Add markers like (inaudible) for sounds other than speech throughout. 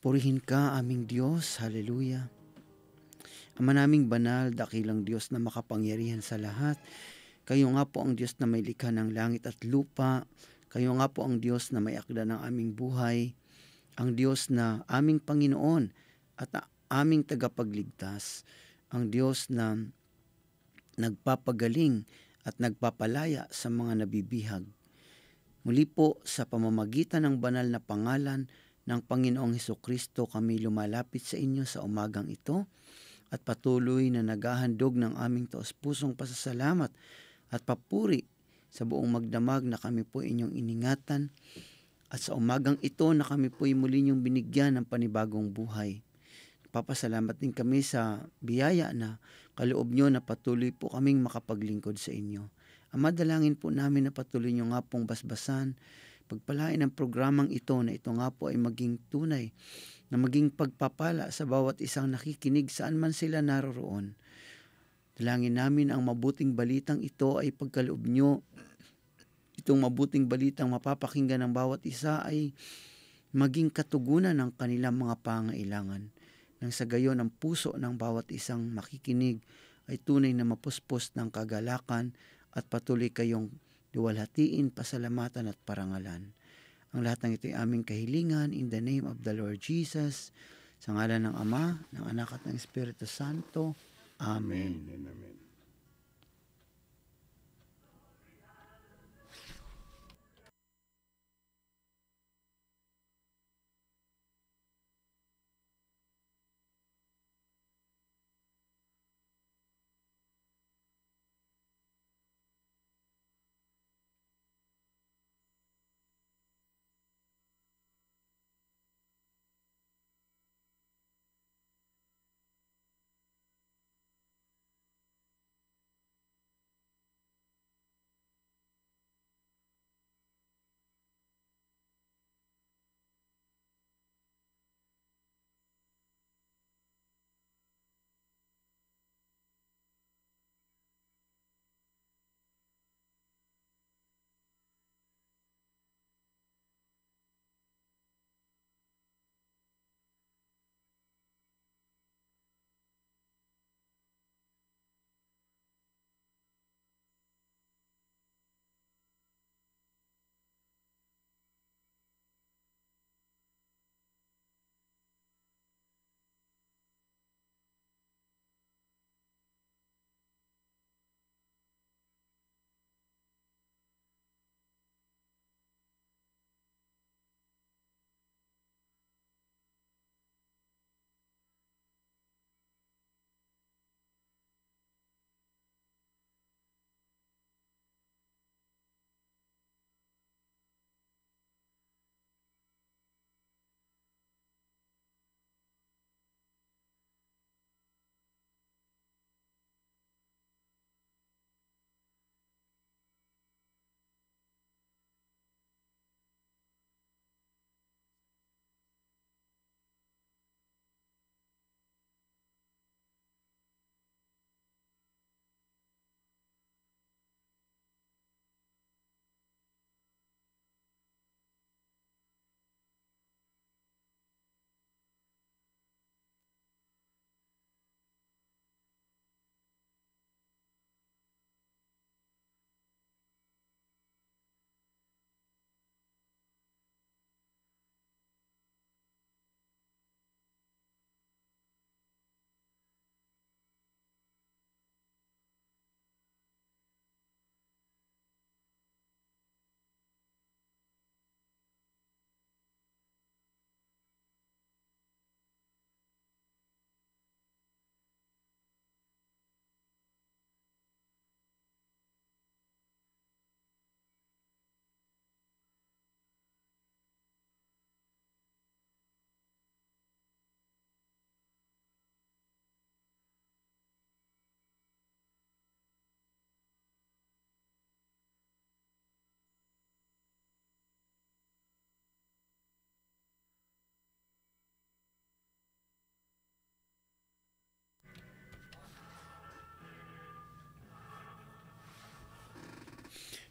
Purihin ka, aming Diyos. Hallelujah. Ama naming banal, dakilang Diyos na makapangyarihan sa lahat. Kayo nga po ang Diyos na may likha ng langit at lupa. Kayo nga po ang Diyos na may akda ng aming buhay. Ang Diyos na aming Panginoon at aming tagapagligtas. Ang Diyos na nagpapagaling at nagpapalaya sa mga nabibihag. Muli po sa pamamagitan ng banal na pangalan ng Panginoong Heso Kristo kami lumalapit sa inyo sa umagang ito at patuloy na naghahandog ng aming taos-pusong pasasalamat at papuri sa buong magdamag na kami po inyong iningatan at sa umagang ito na kami po muli niyong binigyan ng panibagong buhay. Papasalamat din kami sa biyaya na kaloob nyo na patuloy po kaming makapaglingkod sa inyo. Ama, dalangin po namin na patuloy nyo nga pong basbasan, pagpalain ang programang ito na ito nga po ay maging tunay, na maging pagpapala sa bawat isang nakikinig saan man sila naroroon. Dalangin namin ang mabuting balitang ito ay pagkaloob nyo. Itong mabuting balitang mapapakinggan ng bawat isa ay maging katugunan ng kanilang mga pangailangan nang sa gayon ang puso ng bawat isang makikinig ay tunay na mapuspos ng kagalakan at patuloy kayong luwalhatiin, pasalamatan at parangalan. Ang lahat ng ito ay aming kahilingan in the name of the Lord Jesus, sa ngalan ng Ama, ng Anak at ng Espiritu Santo. Amen. Amen.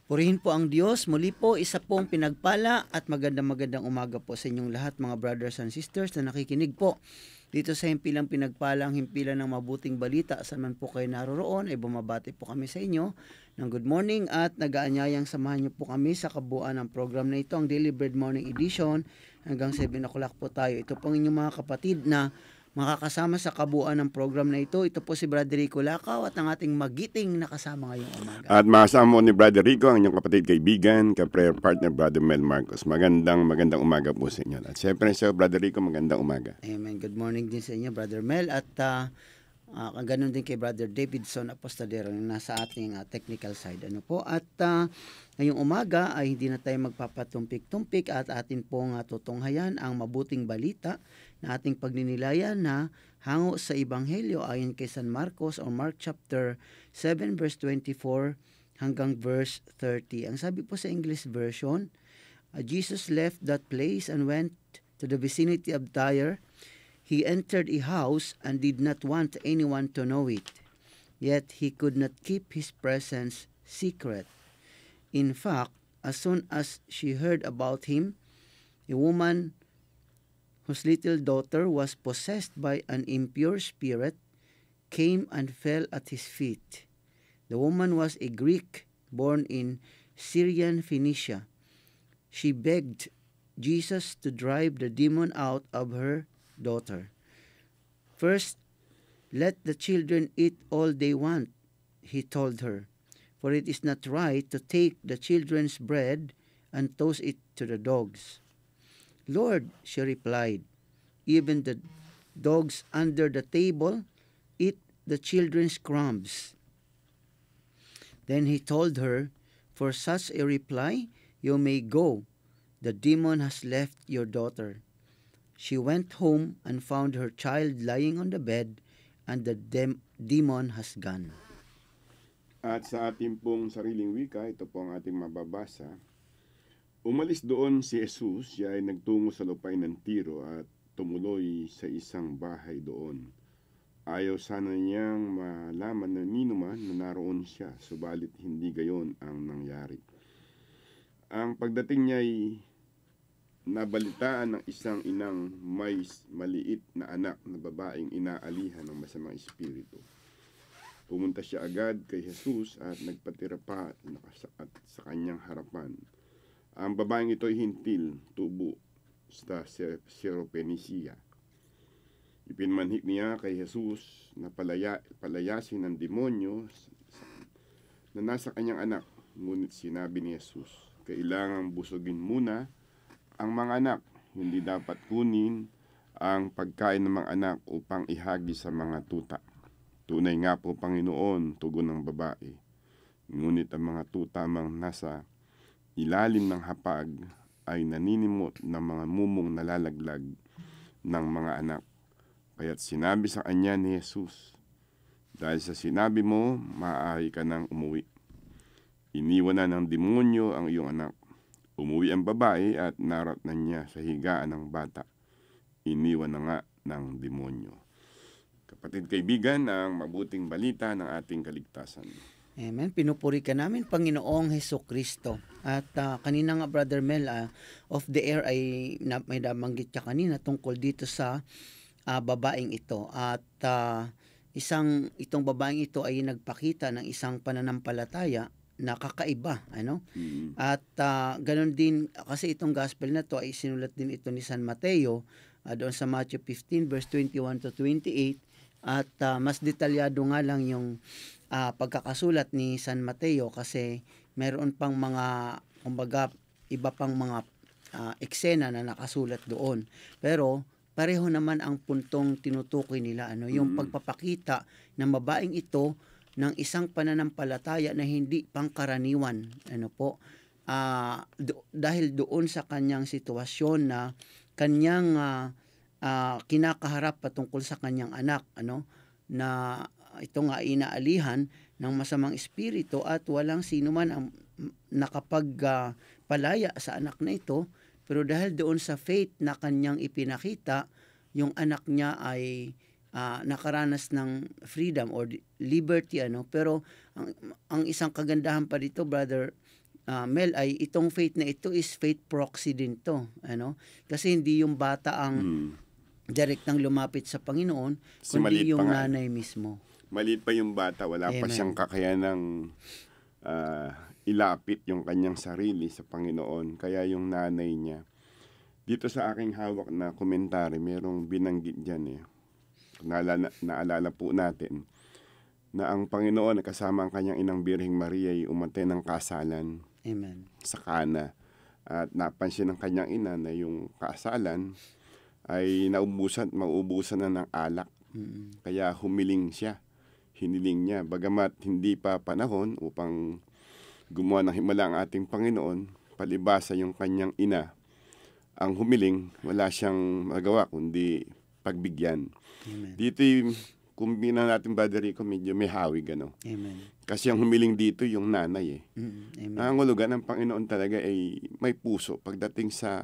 Purihin po ang Diyos. Muli po, isa pong pinagpala at magandang magandang umaga po sa inyong lahat mga brothers and sisters na nakikinig po. Dito sa himpilang pinagpalang himpilan ng mabuting balita, saan man po kayo naroroon, ay bumabati po kami sa inyo ng good morning at nagaanyayang samahan niyo po kami sa kabuuan ng program na ito, ang Daily Bread Morning Edition. Hanggang 7 o'clock po tayo. Ito pong inyong mga kapatid na makakasama sa kabuuan ng program na ito. Ito po si Brother Rico Lakaw at ang ating magiting na kasama ngayong umaga. At makasama mo ni Brother Rico, ang inyong kapatid kaibigan, ka-prayer partner, Brother Mel Marcos. Magandang, magandang umaga po sa inyo. At siyempre sa Brother Rico, magandang umaga. Amen. Good morning din sa inyo, Brother Mel. At uh, uh, ganun din kay Brother Davidson Apostadero yung nasa ating uh, technical side. Ano po? At uh, ngayong umaga ay hindi na tayo magpapatumpik-tumpik at atin pong uh, tutunghayan ang mabuting balita na ating pagninilayan na hango sa Ebanghelyo ayon kay San Marcos or Mark chapter 7 verse 24 hanggang verse 30. Ang sabi po sa English version, uh, Jesus left that place and went to the vicinity of Tyre. He entered a house and did not want anyone to know it. Yet he could not keep his presence secret. In fact, as soon as she heard about him, a woman whose little daughter was possessed by an impure spirit, came and fell at his feet. The woman was a Greek born in Syrian Phoenicia. She begged Jesus to drive the demon out of her daughter. First, let the children eat all they want, he told her, for it is not right to take the children's bread and toss it to the dogs. Lord, she replied, even the dogs under the table eat the children's crumbs. Then he told her, For such a reply, you may go. The demon has left your daughter. She went home and found her child lying on the bed, and the dem- demon has gone. At sa ating pong sariling wika, ito po ang ating mababasa. Umalis doon si Jesus, siya ay nagtungo sa lupain ng Tiro at tumuloy sa isang bahay doon. Ayaw sana niyang malaman na ninuman na naroon siya, subalit hindi gayon ang nangyari. Ang pagdating niya ay nabalitaan ng isang inang may maliit na anak na babaeng inaalihan ng masamang espiritu. Pumunta siya agad kay Jesus at nagpatira pa at sa kanyang harapan. Ang babaeng ito ay hintil, tubo, sa Syropenicia. Ipinmanhik niya kay Jesus na palaya, palayasin ng demonyo na nasa kanyang anak. Ngunit sinabi ni Jesus, kailangang busugin muna ang mga anak. Hindi dapat kunin ang pagkain ng mga anak upang ihagi sa mga tuta. Tunay nga po, Panginoon, tugon ng babae. Ngunit ang mga tuta mang nasa ilalim ng hapag ay naninimot ng mga mumong nalalaglag ng mga anak. Kaya't sinabi sa kanya ni Jesus, dahil sa sinabi mo, maaari ka nang umuwi. Iniwan na ng demonyo ang iyong anak. Umuwi ang babae at narat na niya sa higaan ng bata. Iniwan na nga ng demonyo. Kapatid kaibigan, ang mabuting balita ng ating kaligtasan. Amen. Pinupuri ka namin, Panginoong Heso Kristo. At uh, kanina nga, Brother Mel, uh, off the air ay na, may nabanggit ka kanina tungkol dito sa uh, babaeng ito. At uh, isang itong babaeng ito ay nagpakita ng isang pananampalataya na kakaiba, ano? Mm-hmm. At uh, ganun din kasi itong gospel na to ay sinulat din ito ni San Mateo uh, doon sa Matthew 15 verse 21 to 28 at uh, mas detalyado nga lang yung uh, pagkakasulat ni San Mateo kasi meron pang mga kumbaga iba pang mga uh, eksena na nakasulat doon. Pero pareho naman ang puntong tinutukoy nila ano yung Mm. pagpapakita ng babaeng ito ng isang pananampalataya na hindi pangkaraniwan ano po Ah, do- dahil doon sa kanyang sitwasyon na kanyang ah, ah, kinakaharap patungkol sa kanyang anak ano na ito nga inaalihan ng masamang espiritu at walang sino man ang nakapag ah, palaya sa anak na ito pero dahil doon sa faith na kanyang ipinakita yung anak niya ay ah, nakaranas ng freedom or liberty ano pero ang, ang isang kagandahan pa dito brother ah, Mel ay itong faith na ito is faith proxy din to, ano? Kasi hindi yung bata ang Hmm. direktang lumapit sa Panginoon, Kasi kundi yung nanay mismo. Maliit pa yung bata, wala pa Amen. siyang kakayanang ah, ilapit yung kanyang sarili sa Panginoon. Kaya yung nanay niya, dito sa aking hawak na komentary, merong binanggit dyan eh. Naalala, naalala po natin na ang Panginoon kasama ang kanyang inang Birheng Maria ay umatay ng kasalan Amen. sa Kana. At napansin ng kanyang ina na yung kasalan ay naubusan, maubusan na ng alak. Mm. Kaya humiling siya. Hiniling niya. Bagamat hindi pa panahon upang gumawa ng himala ang ating Panginoon, palibasa yung kanyang ina, ang humiling, wala siyang magawa kundi pagbigyan. Amen. Dito yung, kung binan natin Brother Rico, medyo may hawig ano. Amen. Kasi ang humiling dito yung nanay eh. Mm, Amen. Nangangulugan ng Panginoon talaga ay may puso pagdating sa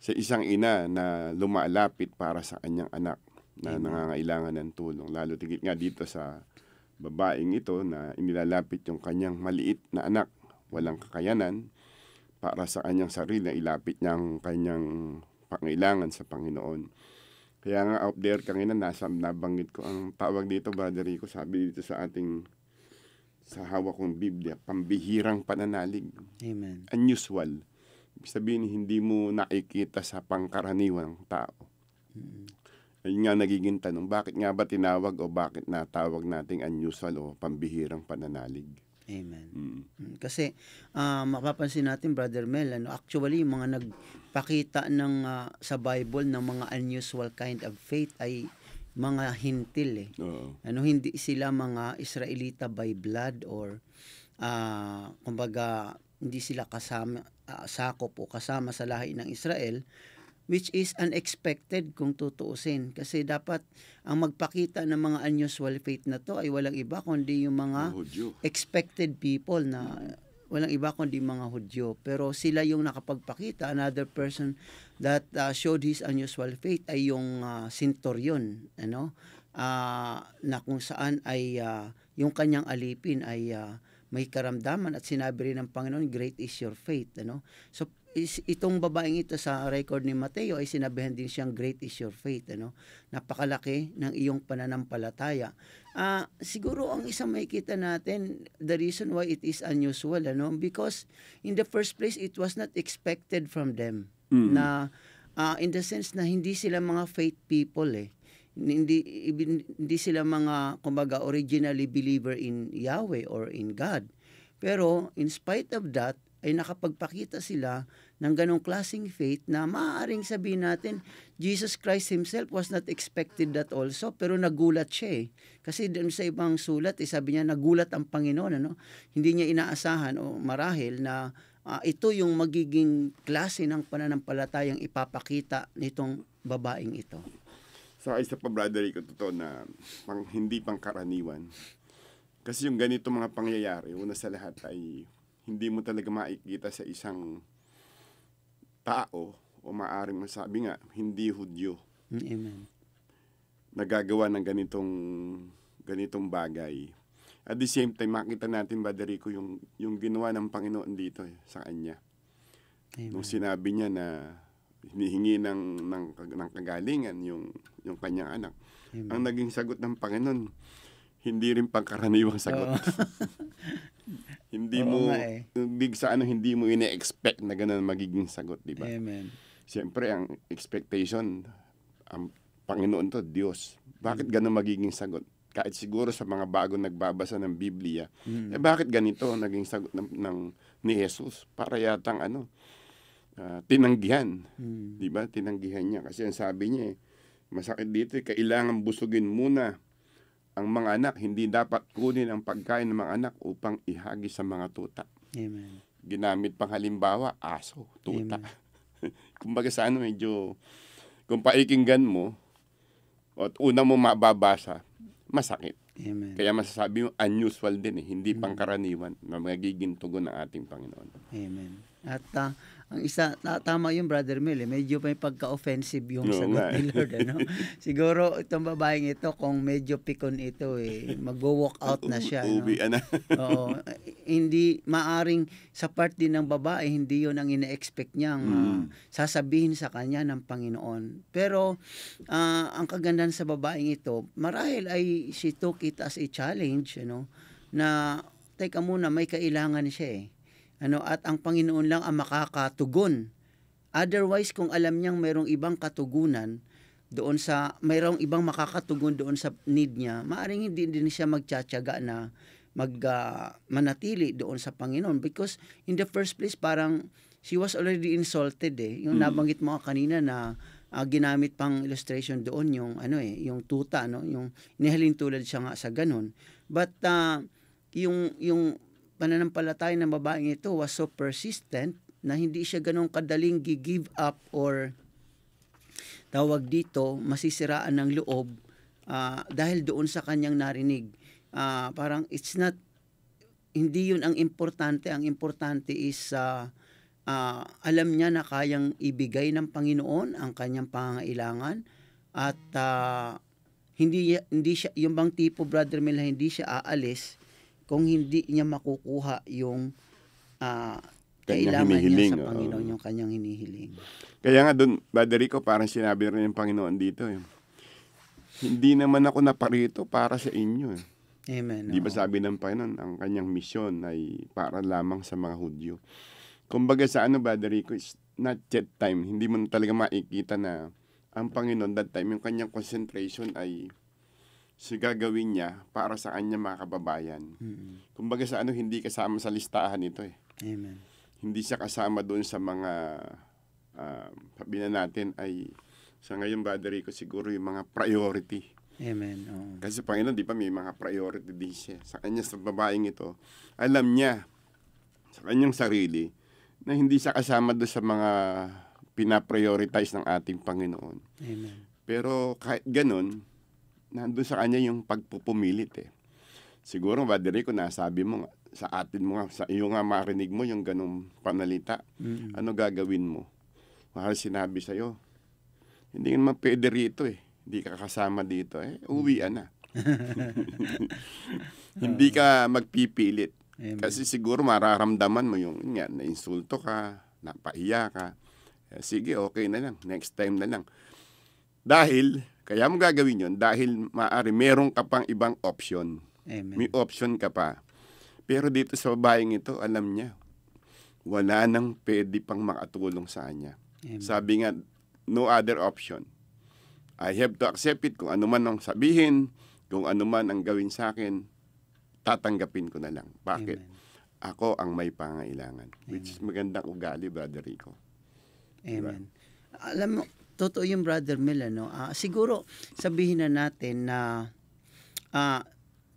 sa isang ina na lumalapit para sa kanyang anak na nangangailangan ng tulong. Lalo tigit nga dito sa babaeng ito na inilalapit yung kanyang maliit na anak, walang kakayanan para sa kanyang sarili, ilapit niya ang kanyang pangailangan sa Panginoon. Kaya nga out there kanina nasa nabanggit ko ang tawag dito Brother Rico, sabi dito sa ating sa hawak kong Biblia, pambihirang pananalig, Amen. unusual. Ibig sabihin, hindi mo nakikita sa pangkaraniwan ng tao. Mm. Ayun nga nagiging tanong, bakit nga ba tinawag o bakit natawag nating unusual o pambihirang pananalig? Amen. Mm. Mm, Kasi ah, mapapansin natin Brother Mel, ano, actually yung mga nagpakita ng ah, sa Bible ng mga unusual kind of faith ay mga hintil eh. Oo. Ano hindi sila mga Israelita by blood or ah kumbaga hindi sila kasama ah, sakop o kasama sa lahi ng Israel which is unexpected kung tutuusin kasi dapat ang magpakita ng mga unusual faith na to ay walang iba kundi yung mga Hudyo. expected people na walang iba kundi mga Hudyo. Pero sila yung nakapagpakita. Another person that uh, showed his unusual faith ay yung uh, centurion, ano? Ah, na kung saan ay ah, yung kanyang alipin ay ah, may karamdaman at sinabi rin ng Panginoon, great is your faith, ano? So is, itong babaeng ito sa record ni Mateo ay sinabihan din siyang great is your faith, ano? Napakalaki ng iyong pananampalataya. Ah, siguro ang isang makikita natin the reason why it is unusual ano because in the first place it was not expected from them Mm. na ah, in the sense na hindi sila mga faith people eh hindi hindi sila mga kumbaga originally believer in Yahweh or in God pero in spite of that ay nakapagpakita sila ng ganong klaseng faith na maaaring sabihin natin Jesus Christ himself was not expected that also pero nagulat siya eh. Kasi dun sa ibang sulat eh, sabi niya nagulat ang Panginoon ano. Hindi niya inaasahan o marahil na ah, ito yung magiging klase ng pananampalatayang ipapakita nitong babaeng ito. Sa isa pa, brother Rico, totoo na pang, hindi pangkaraniwan. Kasi yung ganito mga pangyayari, una sa lahat ay hindi mo talaga makikita sa isang tao o maaaring masabi nga, hindi hudyo Amen. nagagawa ng ganitong ganitong bagay. At the same time, makita natin, Brother Rico, yung, yung ginawa ng Panginoon dito eh, sa kanya. Amen. Nung sinabi niya na hinihingi ng, ng, ng kagalingan yung, yung kanyang anak. Amen. Ang naging sagot ng Panginoon, hindi rin pangkaraniwang sagot. (laughs) hindi Oo mo, nga eh. big sa ano, hindi mo ine-expect na ganun magiging sagot, di ba? Amen. Siyempre, ang expectation, ang Panginoon to, Diyos. Bakit ganun magiging sagot? Kahit siguro sa mga bago nagbabasa ng Biblia, Mm. eh bakit ganito naging sagot ng, ng ni Jesus? Para yatang ano, ah, tinanggihan. Mm. Di ba? Tinanggihan niya. Kasi ang sabi niya, eh, masakit dito, eh, kailangan busugin muna ang mga anak. Hindi dapat kunin ang pagkain ng mga anak upang ihagi sa mga tuta. Amen. Ginamit pang halimbawa, aso, tuta. Amen. (laughs) Kumbaga sa ano, medyo, kung paikinggan mo, at una mo mababasa, masakit. Amen. Kaya masasabi mo, unusual din eh, hindi pangkaraniwan na magiging tugon ng ating Panginoon. Amen. At ah, ang isa, ta- tama yung Brother Mel, eh, medyo may pagka-offensive yung Oo sagot nga, ni eh. Lord. Ano? (laughs) Siguro itong babaeng ito, kung medyo pikon ito, eh, mag-walk out na siya. no? Na. (laughs) Oo. hindi maaring sa part din ng babae, hindi yon ang ina-expect niyang ah, Mm. sasabihin sa kanya ng Panginoon. Pero ah, ang kagandahan sa babaeng ito, marahil ay she took it as a challenge, ano, na teka muna, may kailangan siya eh. Ano, at ang Panginoon lang ang makakatugon. Otherwise, kung alam niyang mayroong ibang katugunan, doon sa mayroong ibang makakatugon doon sa need niya, maaring hindi din siya magtsatsaga na mag ah, manatili doon sa Panginoon because in the first place parang she was already insulted eh. Yung Mm. nabanggit mo kanina na ah, ginamit pang illustration doon yung ano eh, yung tuta no, yung nihalin tulad siya nga sa ganun. But ah, yung yung pananampalataya ng babaeng ito was so persistent na hindi siya ganun kadaling gi-give up or tawag dito, masisiraan ng loob ah, dahil doon sa kanyang narinig. Ah, parang it's not, hindi yun ang importante. Ang importante is ah, ah, alam niya na kayang ibigay ng Panginoon ang kanyang pangangailangan at ah, hindi hindi siya yung bang tipo brother Mel hindi siya aalis kung hindi niya makukuha yung Kanyang kailangan niya sa oo. Panginoon yung kanyang hinihiling. Kaya nga doon, Brother Rico, parang sinabi rin ng Panginoon dito eh. Hindi naman ako naparito para sa inyo eh. Amen. Di ba sabi ng Panginoon, ang kanyang misyon ay para lamang sa mga Hudyo. Kumbaga sa ano, Brother Rico, is not yet time. Hindi mo talaga makikita na ang Panginoon that time, yung kanyang concentration ay sa gagawin niya para sa kanyang mga kababayan. Mm, Kumbaga sa ano, hindi kasama sa listahan ito eh. Amen. Hindi siya kasama doon sa mga, uh, sabi na natin ay, sa ngayon, Brother Rico, siguro yung mga priority. Amen. oo. Kasi Panginoon, di ba may mga priority din siya. Sa kanya, sa babaeng ito, alam niya sa kanyang sarili na hindi siya kasama doon sa mga pinaprioritize ng ating Panginoon. Amen. Pero kahit ganun, nandun sa kanya yung pagpupumilit eh. Siguro, Brother Rico, nasabi mo nga, sa atin mo nga, sa iyo nga marinig mo yung ganung panalita. Mm, Ano gagawin mo? Mahal sinabi sa'yo, hindi naman pwede rito eh. Hindi ka kasama dito eh. Uwian na. (laughs) hindi ka magpipilit. Amen. Kasi siguro mararamdaman mo yung, yun nga, na-insulto ka, napahiya ka. Eh, sige, okay na lang. Next time na lang. Dahil, kaya mo gagawin yun, dahil maaari, meron ka pang ibang option. Amen. May option ka pa. Pero dito sa babaeng ito, alam niya, wala nang pwede pang makatulong sa kanya. Amen. Sabi nga, no other option. I have to accept it. Kung ano man ang sabihin, kung ano man ang gawin sa akin, tatanggapin ko na lang. Bakit? Amen. Ako ang may pangailangan. Which is magandang ugali, Brother Rico. Amen. Alam mo, totoo yung brother Mel, ano? Ah, siguro, sabihin na natin na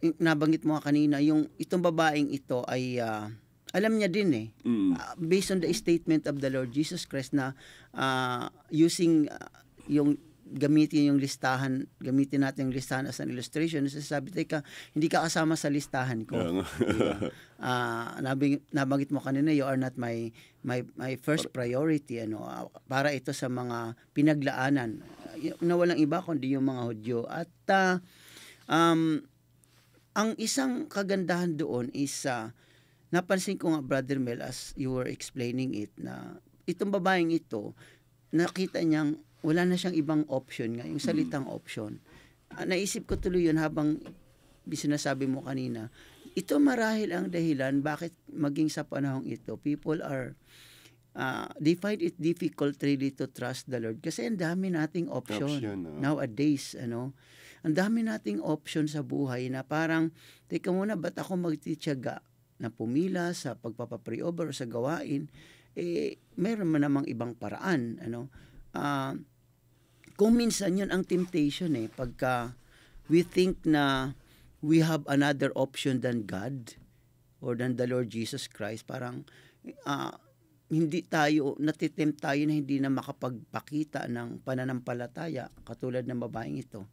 yung nabanggit mo kanina, yung itong babaeng ito ay ah, alam niya din eh. Mm. Ah, based on the statement of the Lord Jesus Christ na ah, using ah, yung gamitin yung listahan, gamitin natin yung listahan as an illustration. Sasabi, teka, hindi ka kasama sa listahan ko. Oo nga. Diba? Ah, nabing, nabanggit mo kanina, you are not my my my first priority ano ah, para ito sa mga pinaglaanan y- na walang iba kundi yung mga Hudyo at ah, um ang isang kagandahan doon is ah, napansin ko nga brother Mel as you were explaining it na itong babaeng ito nakita niyang wala na siyang ibang option nga yung salitang option. Ah, naisip ko tuloy yun habang sinasabi mo kanina ito marahil ang dahilan bakit maging sa panahong ito people are uh, they find it difficult really to trust the Lord. Kasi ang dami nating option, Option, oh. nowadays ano? Ang dami nating option sa buhay na parang teka muna ba't ako magtitiyaga na pumila sa pagpapapre-over o sa gawain? Eh meron man namang ibang paraan ano? Ah, kung minsan yun ang temptation eh pagka we think na we have another option than God or than the Lord Jesus Christ parang ah, hindi tayo natitempt tayo na hindi na makapagpakita ng pananampalataya katulad ng babaeng ito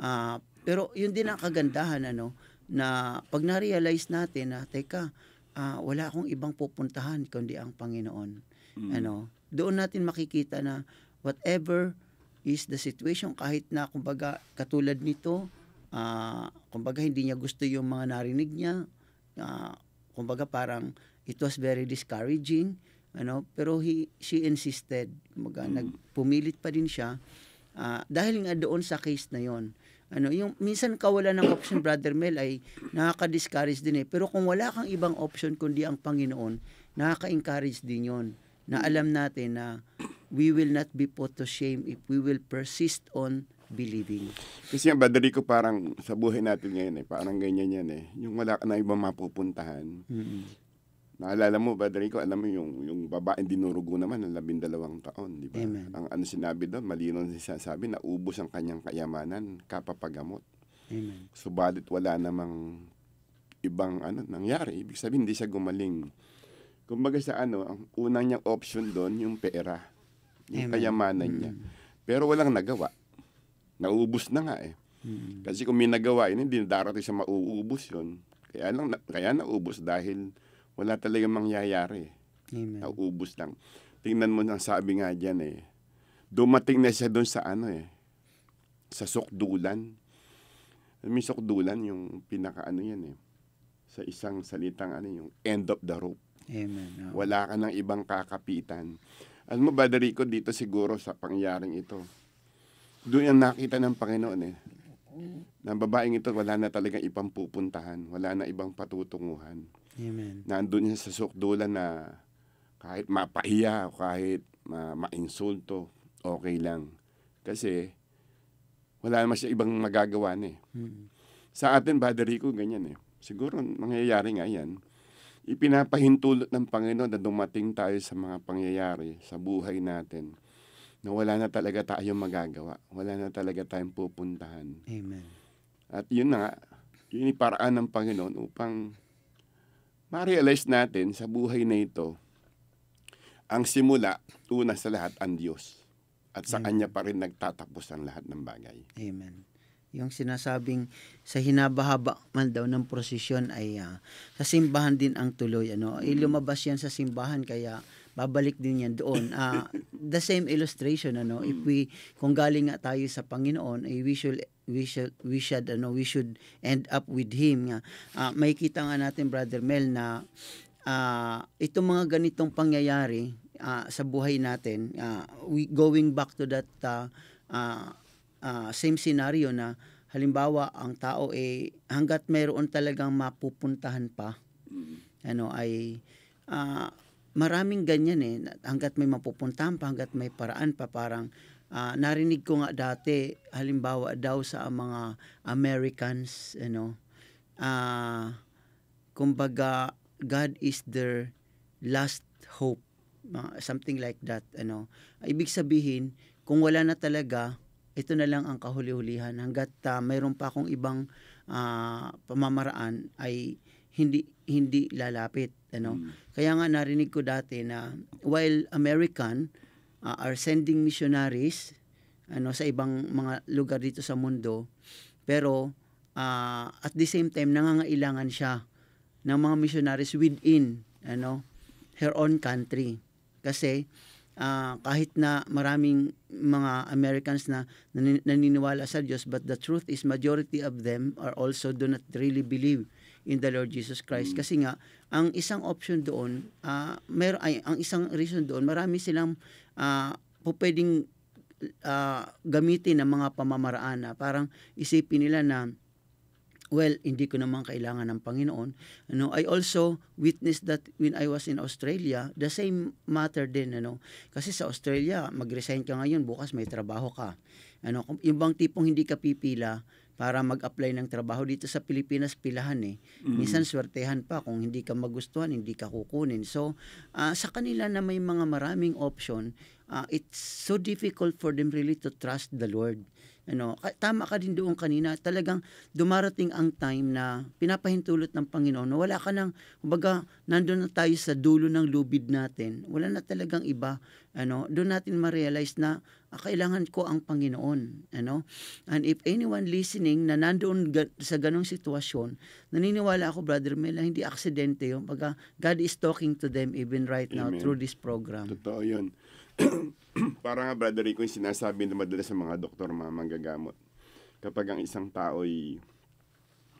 Ah, pero yun din ang kagandahan ano na pag na-realize natin na teka ah, wala akong ibang pupuntahan kundi ang Panginoon. Mm. Ano, doon natin makikita na whatever is the situation kahit na kumbaga katulad nito, ah, kumbaga hindi niya gusto yung mga narinig niya, ah, kumbaga parang it was very discouraging, ano, pero he she insisted, kumbaga Mm. nagpumilit pa din siya ah, dahil nga doon sa case na yon. Ano, yung minsan kawalan ng option Brother Mel ay nakaka-discourage din eh. Pero kung wala kang ibang option kundi ang Panginoon, nakaka-encourage din yon na alam natin na we will not be put to shame if we will persist on believing. Kasi ang badari ko parang sa buhay natin ngayon eh, parang ganyan yan eh. Yung wala ka na ibang mapupuntahan. Mm. Naalala mo, badari ko, alam mo yung, yung babaeng dinurugo naman ng labindalawang taon, di ba? Amen. Ang ano sinabi doon, malino na sinasabi, naubos ang kanyang kayamanan, kapapagamot. Amen. Subalit wala namang ibang ano nangyari. Ibig sabihin, hindi siya gumaling. Kumbaga sa ano, ang unang niyang option doon, yung pera. Yung Amen. kayamanan niya. Mm. Pero walang nagawa. Naubos na nga eh. Mm. Kasi kung may nagawa yun, hindi darating sa mauubos yun. Kaya lang, kaya naubos dahil wala talagang mangyayari. Amen. Naubos lang. Tingnan mo ang sabi nga dyan eh. Dumating na siya doon sa ano eh. Sa sukdulan. Yung sukdulan, yung pinaka ano yan eh. Sa isang salitang ano yung end of the rope. Amen. Oh. Wala ka ng ibang kakapitan. Alam mo ba, Darico, dito siguro sa pangyaring ito, doon ang nakita ng Panginoon eh. Na babaeng ito, wala na talagang ibang pupuntahan. Wala na ibang patutunguhan. Amen. Nandun niya sa sukdulan na kahit mapahiya o kahit ma- mainsulto, okay lang. Kasi wala naman siya ibang magagawa na eh. Mm. Sa atin, Badarico, ganyan eh. Siguro mangyayari nga yan. Ipinapahintulot ng Panginoon na dumating tayo sa mga pangyayari sa buhay natin na wala na talaga tayong magagawa. Wala na talaga tayong pupuntahan. Amen. At yun na nga, yun yung paraan ng Panginoon upang ma-realize natin sa buhay na ito, ang simula, una sa lahat, ang Diyos. At sa Amen. Kanya pa rin nagtatapos ang lahat ng bagay. Amen. Yung sinasabing sa hinabahaba man daw ng prosesyon ay ah, sa simbahan din ang tuloy ano. Ay lumabas yan sa simbahan kaya babalik din yan doon. (laughs) Ah, the same illustration ano. If we kung galing nga tayo sa Panginoon ay we should we should we should ano we should end up with him nga. Ah, may kita nga natin brother Mel na ah itong mga ganitong pangyayari ah, sa buhay natin ah, we going back to that ah, ah, ah, same scenario na halimbawa ang tao eh hanggat mayroon talagang mapupuntahan pa ano ay ah, maraming ganyan eh hanggat may mapupuntahan pa hanggat may paraan pa parang ah, narinig ko nga dati halimbawa daw sa mga Americans ano ah kumbaga God is their last hope mga- something like that ano. Ibig sabihin kung wala na talaga ito na lang ang kahuli-hulihan. Hanggat ah, mayroon pa akong ibang ah, pamamaraan ay hindi hindi lalapit ano? Mm. kaya nga narinig ko dati na while American ah, are sending missionaries ano sa ibang mga lugar dito sa mundo pero ah, at the same time nangangailangan siya ng mga missionaries within ano her own country. Kasi ah, kahit na maraming mga Americans na nani- naniniwala sa Diyos but the truth is majority of them are also do not really believe in the Lord Jesus Christ. Kasi nga ang isang option doon ah mer ay ang isang reason doon marami silang po pwedeng ah, gamitin ng mga pamamaraan na parang isipin nila na well, hindi ko naman kailangan ng Panginoon. Ano, I also witnessed that when I was in Australia, the same matter din, ano. Kasi sa Australia, mag-resign ka ngayon, bukas may trabaho ka. Ano, yung bang tipong hindi ka pipila para mag-apply ng trabaho dito sa Pilipinas, pilahan eh. Minsan swertehan pa kung hindi ka magustuhan, hindi ka kukunin. So, ah, sa kanila na may mga maraming option, uh, it's so difficult for them really to trust the Lord. Ano, tama ka din doon kanina, talagang dumarating ang time na pinapahintulot ng Panginoon wala ka nang, kumbaga, nandun na tayo sa dulo ng lubid natin. Wala na talagang iba. Ano, doon natin ma-realize na ah, kailangan ko ang Panginoon. Ano? And if anyone listening na nandoon ga- sa ganong sitwasyon, naniniwala ako, Brother Mel, na hindi aksidente yun. Pagka God is talking to them even right now Amen. through this program. Totoo yun. (clears throat) Para nga, Brother Rico, yung sinasabi na madalas sa mga doktor, mga manggagamot. Kapag ang isang tao'y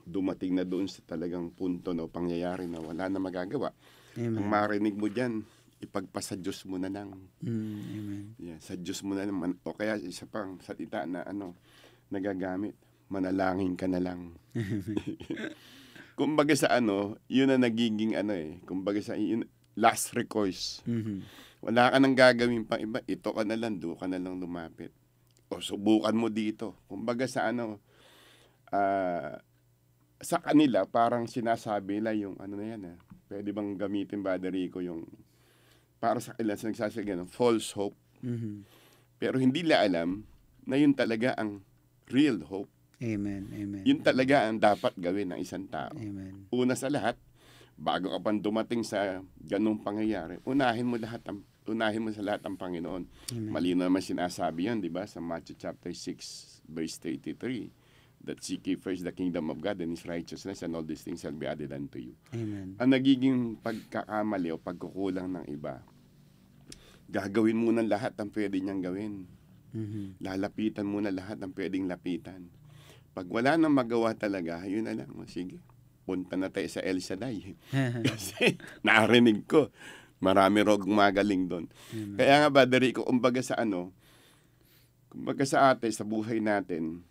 dumating na doon sa talagang punto no pangyayari na wala na magagawa. Amen. Ang marinig mo diyan, ipagpasa Diyos mo na lang. Mm, amen. Yeah, sa Diyos mo na lang. O kaya isa pang salita na ano, nagagamit. Manalangin ka na lang. (laughs) (laughs) kumbaga sa ano, yun na nagiging ano eh. Kumbaga sa yun, last recourse. Mhm. Wala ka nang gagawin pang iba. Ito ka na lang, doon ka na lang lumapit. O subukan mo dito. Kumbaga sa ano, ah, sa kanila, parang sinasabi nila yung ano na yan ah. Pwede bang gamitin battery ko yung para sa kanila sa nagsasabi ng false hope. Mhm. Pero hindi nila alam na yun talaga ang real hope. Amen. Amen. Yun talaga ang dapat gawin ng isang tao. Amen. Una sa lahat, bago ka pang dumating sa ganung pangyayari, unahin mo lahat ang unahin mo sa lahat ang Panginoon. Amen. Malino naman sinasabi yan, di ba? Sa Matthew chapter 6, verse 33, that seek ye first the kingdom of God and His righteousness and all these things shall be added unto you. Amen. Ang nagiging pagkakamali o pagkukulang ng iba, gagawin mo ng lahat ang pwede niyang gawin. Mhm. Lalapitan mo na lahat ng pwedeng lapitan. Pag wala nang magawa talaga, yun na lang. Sige, punta na tayo sa El Shaddai. (laughs) (laughs) Kasi narinig ko, marami raw gumagaling doon. Amen. Kaya nga ba, Dari ko, kumbaga sa ano, kumbaga sa ate, sa buhay natin,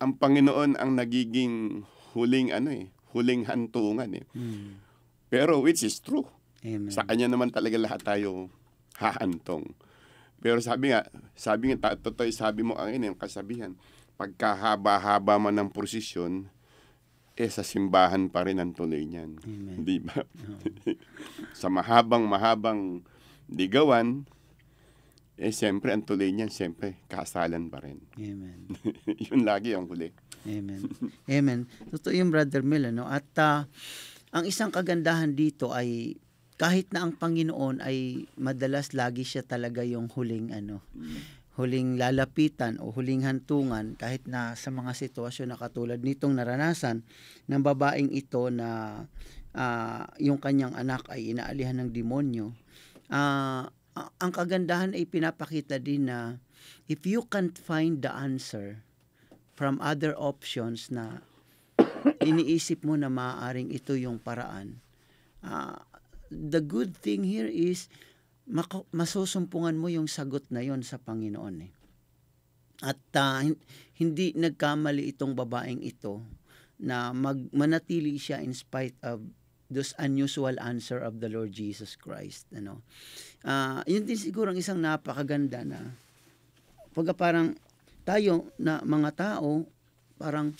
ang Panginoon ang nagiging huling ano eh, huling hantungan eh. Mm. Pero which is true. Amen. Sa kanya naman talaga lahat tayo hahantong. Pero sabi nga, sabi nga, totoo, sabi mo ang ina, yung kasabihan, pagkahaba-haba man ng prosesyon, eh sa simbahan pa rin ang tuloy niyan. Amen. Di ba? Oo. (laughs) sa mahabang-mahabang ligawan, eh siyempre ang tuloy niyan, siyempre kasalan pa rin. Amen. (laughs) Yun lagi ang huli. Amen. (laughs) Amen. Totoo yung Brother Mel, ano? At ah, ang isang kagandahan dito ay kahit na ang Panginoon ay madalas lagi siya talaga yung huling ano, huling lalapitan o huling hantungan kahit na sa mga sitwasyon na katulad nitong naranasan ng babaeng ito na ah, yung kanyang anak ay inaalihan ng demonyo. A- ang kagandahan ay pinapakita din na if you can't find the answer from other options na iniisip mo na maaaring ito yung paraan. ah, the good thing here is masusumpungan mo yung sagot na yon sa Panginoon eh. At hin- hindi nagkamali itong babaeng ito na mag manatili siya in spite of those unusual answer of the Lord Jesus Christ ano ah yun din siguro ang isang napakaganda na pagka parang tayo na mga tao parang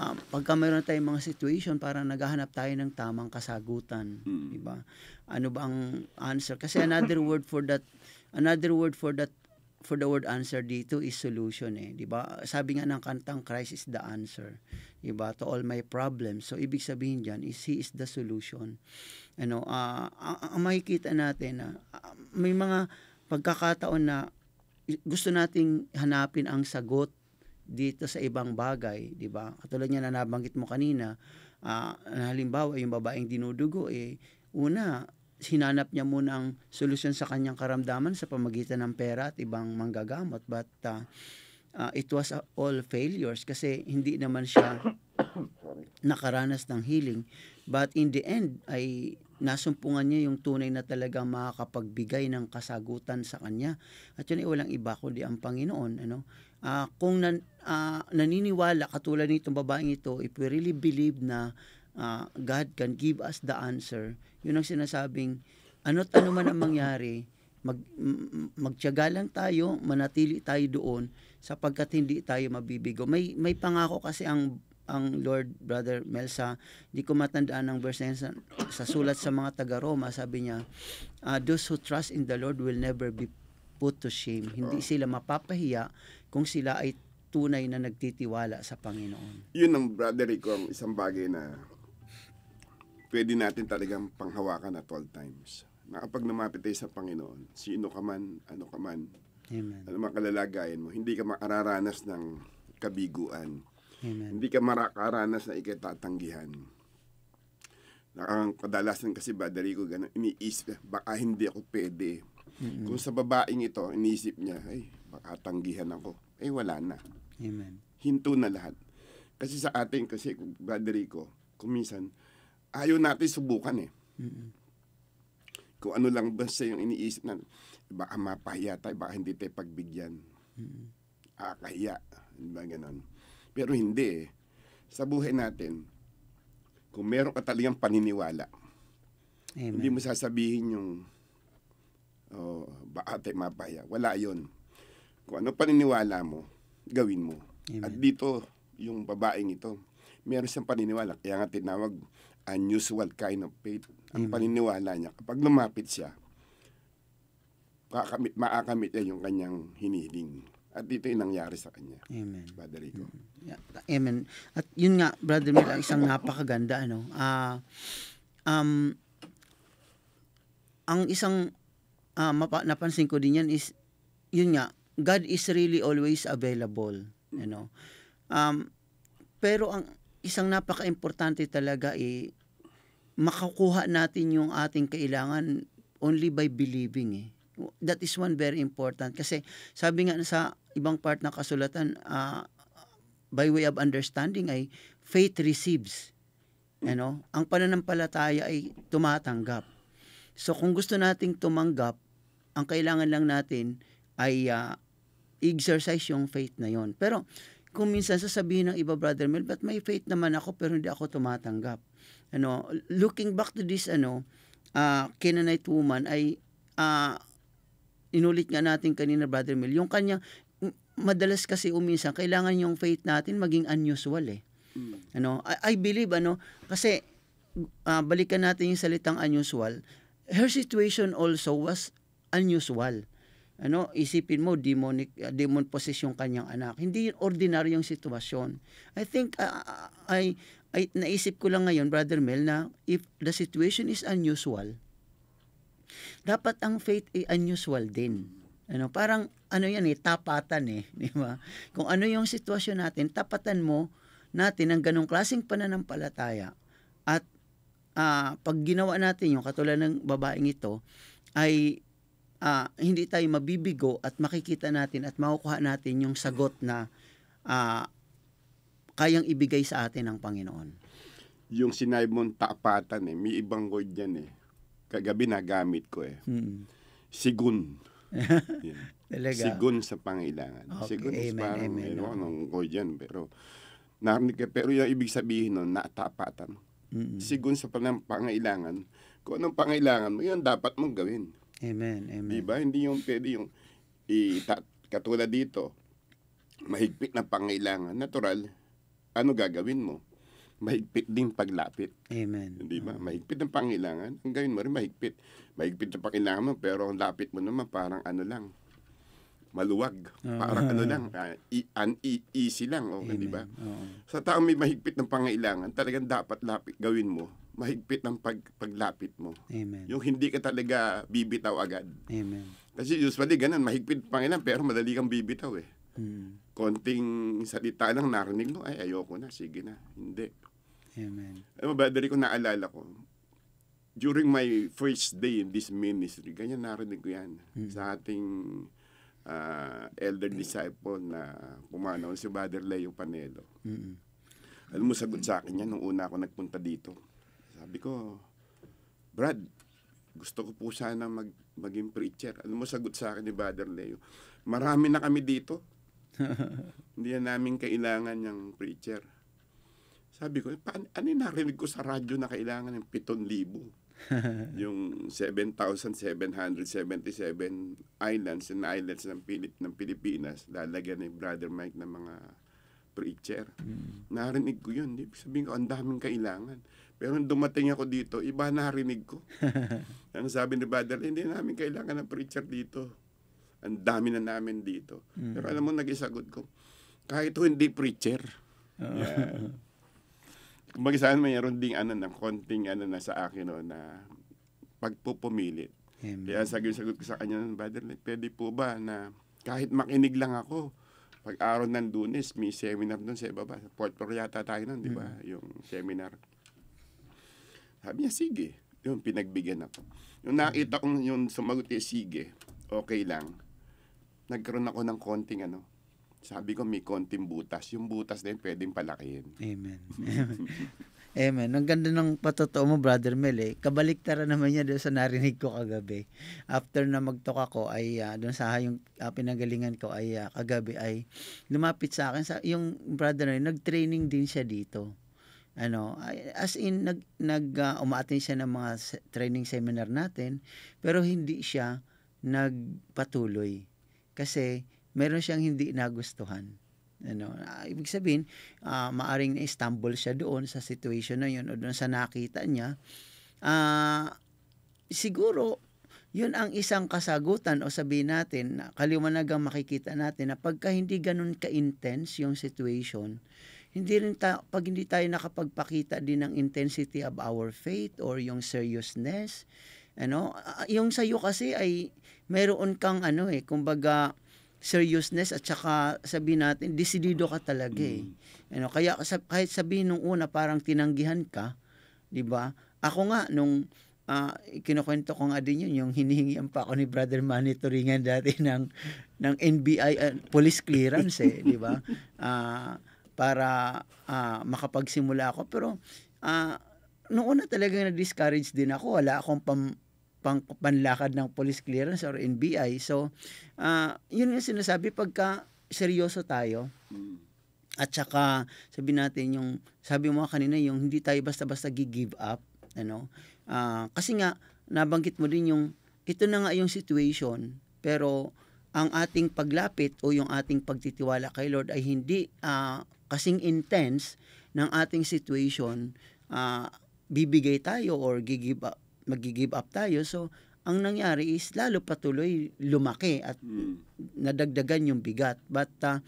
um, pagka mayroon tayong mga situation parang naghahanap tayo ng tamang kasagutan Mm. di ba? Ano ba ang answer? Kasi another word for that another word for that for the word answer dito is solution eh di ba? Sabi nga ng kantang Christ is the answer di ba? To all my problems. So ibig sabihin diyan is he is the solution. Ano ah ang, ang makikita natin na ah, may mga pagkakataon na gusto nating hanapin ang sagot dito sa ibang bagay, di ba? Katulad niya na nabanggit mo kanina, na halimbawa yung babaeng dinudugo, eh, una, hinanap niya muna ang solusyon sa kanyang karamdaman sa pamagitan ng pera at ibang manggagamot. But ah, ah, it was all failures kasi hindi naman siya (coughs) nakaranas ng healing. But in the end, ay nasumpungan niya yung tunay na talagang makakapagbigay ng kasagutan sa kanya. At yun ay walang iba kundi ang Panginoon. Ano? Ah, kung nan, ah, naniniwala, katulad nitong babaeng ito, if we really believe na ah, God can give us the answer, yun ang sinasabing, ano't ano man ang mangyari, mag, magtiyaga lang tayo, manatili tayo doon, sapagkat hindi tayo mabibigo. May, may pangako kasi ang ang Lord Brother Melsa, di ko matandaan ng verse na sa, sa sulat sa mga taga Roma, sabi niya, uh, those who trust in the Lord will never be put to shame. Hindi sila mapapahiya kung sila ay tunay na nagtitiwala sa Panginoon. Yun ang brother ko, ang isang bagay na pwede natin talagang panghawakan at all times. Na kapag lumapit tayo sa Panginoon, sino ka man, ano ka man, Amen. ano man kalalagayan mo, hindi ka makararanas ng kabiguan. Amen. Hindi ka makaranas na ikitatanggihan. Na ang kadalasan kasi brother ko, ganun, iniisip, baka hindi ako pwede. Mm-mm. Kung sa babaeng ito, iniisip niya, ay, baka tanggihan ako. Eh, wala na. Amen. hinto na lahat. Kasi sa atin, kasi Brother Rico, kung minsan, ayaw natin subukan eh. Mm-mm. Kung ano lang basta yung iniisip na, baka mapahiya tayo, baka hindi tayo pagbigyan. Mm-mm. Akahiya. Di ba ganon? Pero hindi eh. Sa buhay natin, kung meron ka talagang paniniwala, hindi Amen. mo sasabihin yung, oh, baka tayo mapahiya. Wala yon Kung ano paniniwala mo, gawin mo. Amen. At dito, yung babaeng ito, meron siyang paniniwala. Kaya nga tinawag unusual kind of faith. Ang Amen. paniniwala niya, kapag lumapit siya, kakamit, maakamit niya yung kanyang hinihiling. At dito yung nangyari sa kanya. Amen. Brother Rico. Yeah, Amen. At yun nga, Brother Mel, ang isang napakaganda, ano, ah, um, ang isang ah, mapa, napansin ko din yan is, yun nga, God is really always available, you know. Um, pero ang isang napaka-importante talaga eh, makakuha natin yung ating kailangan only by believing eh. That is one very important kasi sabi nga sa ibang part ng kasulatan, ah, by way of understanding ay faith receives. Ano? Ang pananampalataya ay tumatanggap. So kung gusto nating tumanggap, ang kailangan lang natin ay ah, exercise yung faith na yon. Pero kung minsan sasabihin ng iba, Brother Mel, but may faith naman ako pero hindi ako tumatanggap. Ano, looking back to this ano, uh, Canaanite woman ay ah, inulit nga natin kanina, Brother Mel, yung kanya, madalas kasi uminsan, kailangan yung faith natin maging unusual eh. Mm. Ano, I, I believe ano kasi ah, balikan natin yung salitang unusual. Her situation also was unusual. Ano, isipin mo demonic uh, demon possess yung kanyang anak. Hindi ordinaryong sitwasyon. I think ah, I I naisip ko lang ngayon Brother Mel na if the situation is unusual, dapat ang faith ay unusual din. Ano, parang ano yan eh, tapatan eh, (laughs) di ba? Kung ano yung sitwasyon natin, tapatan mo natin ang ganong klaseng pananampalataya at ah, pag ginawa natin yung katulad ng babaeng ito ay ah, hindi tayo mabibigo at makikita natin at makukuha natin yung sagot na ah, kayang ibigay sa atin ng Panginoon. Yung sinabi mong tapatan eh, may ibang word yan eh. Kagabi nagamit ko eh. Hmm. Sigun. (laughs) Talaga. Sigun sa pangailangan. Okay, Sigun is amen, parang, amen, ano, oo. anong word yan, pero, narinig ka, pero yung ibig sabihin nun, natapatan. Mm-mm. Sigun sa panang pangailangan, kung anong pangailangan mo, yun dapat mong gawin. Amen. Amen. Di ba? Hindi yung pwede yung, ita, katulad dito, mahigpit na pangailangan, natural, ano gagawin mo? Mahigpit din paglapit. Amen. Di ba? Mahigpit ang pangailangan. Ang gawin mo rin mahigpit. Mahigpit ang pangailangan mo, pero ang lapit mo naman parang ano lang, maluwag. Parang ano lang, (laughs) un- e- easy lang. Okay, di ba? Oo. Sa taong may mahigpit ng pangailangan, talagang dapat lapit gawin mo. Mahigpit ang pag, paglapit mo. Amen. Yung hindi ka talaga bibitaw agad. Amen. Kasi usually ganun, mahigpit ang pangailangan, pero madali kang bibitaw eh. Mm. Konting salita lang narinig mo, ay ayoko na, sige na. Hindi. Amen. Alam mo, Brother, ko naalala ko, during my first day in this ministry, ganyan narinig ko yan Mm. sa ating ah, elder disciple na pumanaw, si Brother Leo Panelo. Mm. Alam mo, sagot sa akin yan nung una ako nagpunta dito. Sabi ko, Brad, gusto ko po sana mag, maging preacher. Alam mo, sagot sa akin ni Brother Leo, marami na kami dito. (laughs) Hindi na namin kailangan yung preacher. Sabi ko, pa, ano yung narinig ko sa radyo na kailangan ng 7,000? (laughs) yung 7,777 islands and islands ng, Pilip, ng Pilipinas, lalagyan ni Brother Mike ng mga preacher. Mm. Narinig ko yun. Sabihin ko, ang daming kailangan. Pero nung dumating ako dito, iba narinig ko. (laughs) Ang sabi ni Brother, hindi namin kailangan ng preacher dito. Ang dami na namin dito. Mm. Pero alam mo, nag-isagot ko, kahit ho hindi preacher. Yeah. Kumbaga saan mayroon ding ano na konting ano na sa akin no, na pagpupumilit. Amen. Kaya sagot-sagot ko sa kanya, Brother, pwede po ba na kahit makinig lang ako, pag araw ng lunes, may seminar doon sa ibaba. Sa Port Pro yata tayo nun, di ba? Yung seminar. Sabi niya, sige. Yung pinagbigyan ako. Yung nakita kong yung sumagot niya, sige, okay lang. Nagkaroon ako ng konting ano, sabi ko may konting butas. Yung butas din pwedeng palakihin. Amen. (laughs) Amen. Ang ganda ng patotoo mo, Brother Mel, eh. Kabaliktaran naman niya doon sa narinig ko kagabi. After na magtok ako, ay uh, doon sa yung uh, pinagalingan ko ay uh, kagabi ay lumapit sa akin. Sa, yung brother na yun, nag-training din siya dito. Ano, as in, nag, nag uh, umaattend siya ng mga training seminar natin, pero hindi siya nagpatuloy. Kasi, meron siyang hindi nagustuhan. Ano, ah, ibig sabihin, ah, maaring na-stumble siya doon sa situation na yun o doon sa nakita niya. Ah, siguro, yun ang isang kasagutan o sabihin natin, na kaliwanag ang makikita natin na pagka hindi ganun ka-intense yung situation, hindi rin ta- pag hindi tayo nakapagpakita din ng intensity of our faith or yung seriousness, ano, ah, yung sa'yo kasi ay meron kang ano eh, kumbaga seriousness at saka sabihin natin, desidido ka talaga eh. Ano, kaya kahit sabihin nung una parang tinanggihan ka, 'di ba? Ako nga nung ah, kinukwento ko nga din yun, yung hinihingian pa ako ni Brother Manny Turingan dati (laughs) ng, ng NBI ah, police clearance eh, di ba? (laughs) Ah, para ah, makapagsimula ako. Pero ah, nung una talagang na-discourage din ako. Wala akong pam, pang, panlakad ng police clearance or NBI. So, ah, yun yung sinasabi pagka seryoso tayo, Mm. at saka sabi natin yung sabi mo kanina yung hindi tayo basta-basta gi-give up ano Ah, kasi nga nabanggit mo din yung ito na nga yung situation pero ang ating paglapit o yung ating pagtitiwala kay Lord ay hindi ah, kasing intense ng ating situation ah, bibigay tayo or gigive up magi-give up tayo so ang nangyari is lalo patuloy lumaki at Mm. nadagdagan yung bigat. But uh,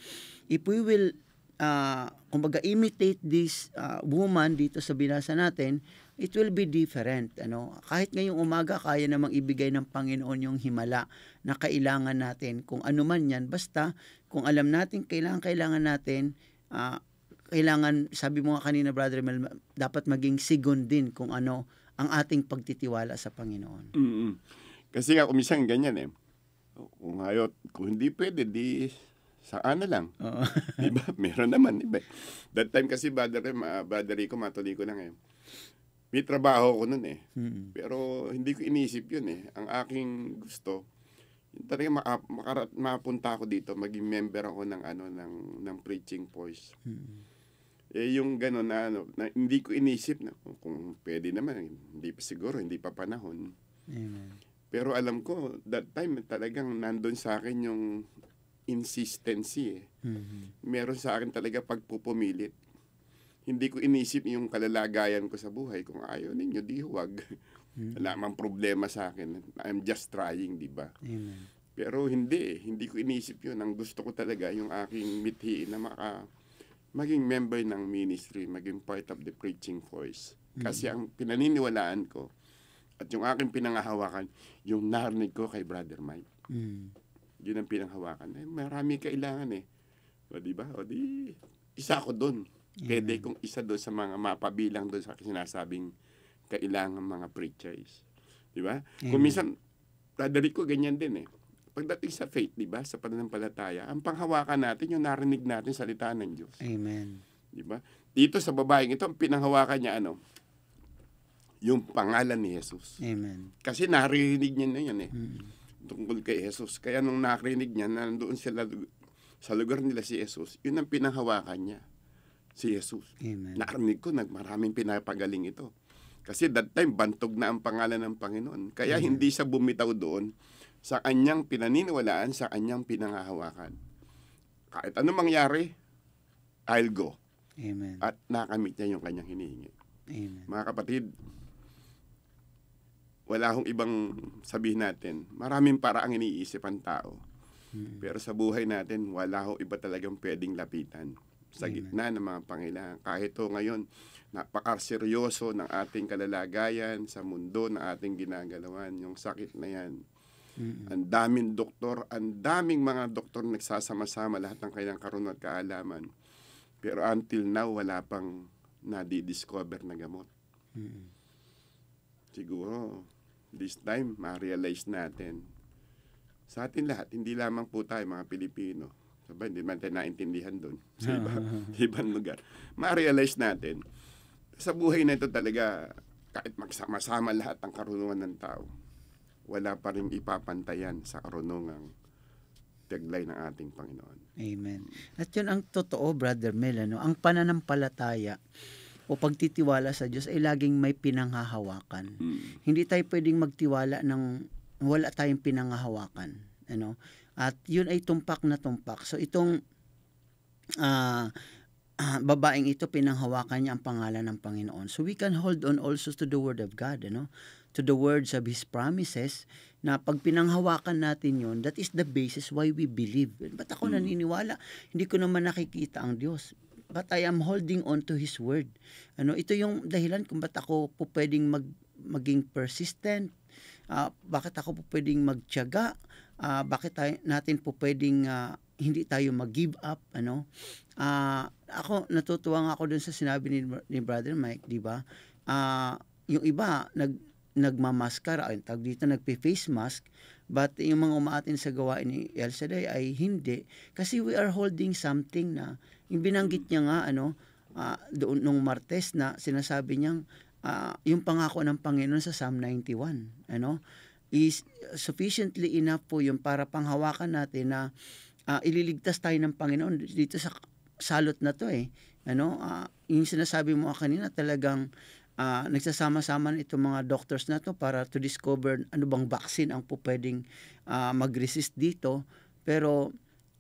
if we will, uh, kumbaga, imitate this uh, woman dito sa binasa natin, it will be different. Ano? Kahit ngayong umaga, kaya namang ibigay ng Panginoon yung himala na kailangan natin. Kung ano man yan, basta kung alam natin, kailangan, kailangan natin, uh, kailangan, sabi mo nga kanina, Brother Mel, dapat maging sigon din kung ano ang ating pagtitiwala sa Panginoon. Mm-mm. Kasi nga, kumisang ganyan eh. Kung hayot, kung hindi pwede, di saan na lang. Oo. (laughs) Di ba? Meron naman. Diba? That time kasi, brother, uh, brother ko, matuloy ko lang eh. May trabaho ko nun eh. Mm. Pero hindi ko inisip yun eh. Ang aking gusto, talaga maka, makarat, mapunta ako dito, maging member ako ng ano ng ng preaching voice. Mm. Eh yung gano'n na ano, na hindi ko inisip na oh, kung pwede naman, hindi pa siguro, hindi pa panahon. Amen. Pero alam ko, that time talagang nandun sa akin yung insistency eh. Mhm. Meron sa akin talaga pagpupumilit. Hindi ko inisip yung kalalagayan ko sa buhay. Kung ayaw ninyo, di huwag. (laughs) Mhm. Wala mang problema sa akin. I'm just trying, di ba? Amen. Pero hindi. Hindi ko inisip yun. Ang gusto ko talaga yung aking mithiin na maka, maging member ng ministry, maging part of the preaching voice. Kasi ang pinaniniwalaan ko at yung aking pinangahawakan, yung narinig ko kay Brother Mike. Mm. Yun ang pinanghawakan. Eh, marami kailangan eh. O di ba? O di, isa ako doon. Pwede kong isa doon sa mga mapabilang doon sa sinasabing kailangan mga preachers. Di ba? Kung minsan, dadali ko ganyan din eh. Pagdating sa faith, di ba, sa pananampalataya, ang panghawakan natin, yung narinig natin salita ng Diyos. Amen. Di ba? Dito sa babaeng ito, ang pinanghawakan niya ano? Yung pangalan ni Jesus. Amen. Kasi narinig niya na yan eh Mm. tungkol kay Jesus. Kaya nung nakarinig niya na nandoon sila sa lugar nila si Jesus, yun ang pinanghawakan niya. Si Jesus. Amen. Narinig ko, nag maraming pinapagaling ito. Kasi that time, bantog na ang pangalan ng Panginoon. Kaya Mhm. hindi siya bumitaw doon sa kanyang pinaniniwalaan, sa kanyang pinangahawakan. Kahit ano mangyari, I'll go. Amen. At nakamit niya yung kanyang hinihingi. Amen. Mga kapatid, wala akong ibang sabihin natin. Maraming paraang iniisip ang tao. Mm. Pero sa buhay natin, wala ho iba talagang pwedeng lapitan. Sa Amen. gitna ng mga pangailangan. Kahit ho ngayon, napakaseryoso ng ating kalalagayan sa mundo na ating ginagalawan. Yung sakit na yan. Mm. Ang daming doktor, ang daming mga doktor nagsasama-sama lahat ng kanilang karunan at kaalaman. Pero until now, wala pang nadi-discover na gamot. Mm. Siguro, this time, ma-realize natin. Sa atin lahat, hindi lamang po tayo mga Pilipino. Sabay, hindi man tayo naintindihan doon. Sa (laughs) iba, (laughs) ibang lugar. Ma-realize natin. Sa buhay na ito talaga, kahit magsama-sama lahat ng karunungan ng tao, wala pa rin ipapantayan sa karunungang taglay ng ating Panginoon. Amen. At yun ang totoo, Brother Mel, ano? ang pananampalataya o pagtitiwala sa Diyos ay laging may pinanghahawakan. Mm. Hindi tayo pwedeng magtiwala ng wala tayong pinanghahawakan. Ano? At yun ay tumpak na tumpak. So itong ah, ah, (clears throat) babaeng ito, pinanghawakan niya ang pangalan ng Panginoon. So we can hold on also to the Word of God, ano? to the words of His promises, na pag pinanghawakan natin yun, that is the basis why we believe. Ba't ako Mm. naniniwala? Hindi ko naman nakikita ang Diyos. But I am holding on to His Word. Ano, ito yung dahilan kung ba't ako po pwedeng mag, maging persistent, Ah, bakit ako po pwedeng magtiyaga, Ah, bakit tayo, natin po pwedeng ah, hindi tayo mag-give up, ano? Ah, ako, natutuwa nga ako dun sa sinabi ni, ni Brother Mike, di ba? Ah, yung iba, nag, nagmamaskara, ay tag dito, nagpe-face mask, but yung mga umaatin sa gawain ni El Shaddai ay hindi. Kasi we are holding something na, yung binanggit niya nga, ano, ah, doon nung Martes na sinasabi niyang, ah, yung pangako ng Panginoon sa Psalm 91, ano, is sufficiently enough po yung para panghawakan natin na ah, ililigtas tayo ng Panginoon dito sa salot na to eh. Ano, ah, yung sinasabi mo kanina talagang ah, nagsasama-sama na itong mga doctors na to para to discover ano bang vaccine ang po pwedeng ah, mag-resist dito. Pero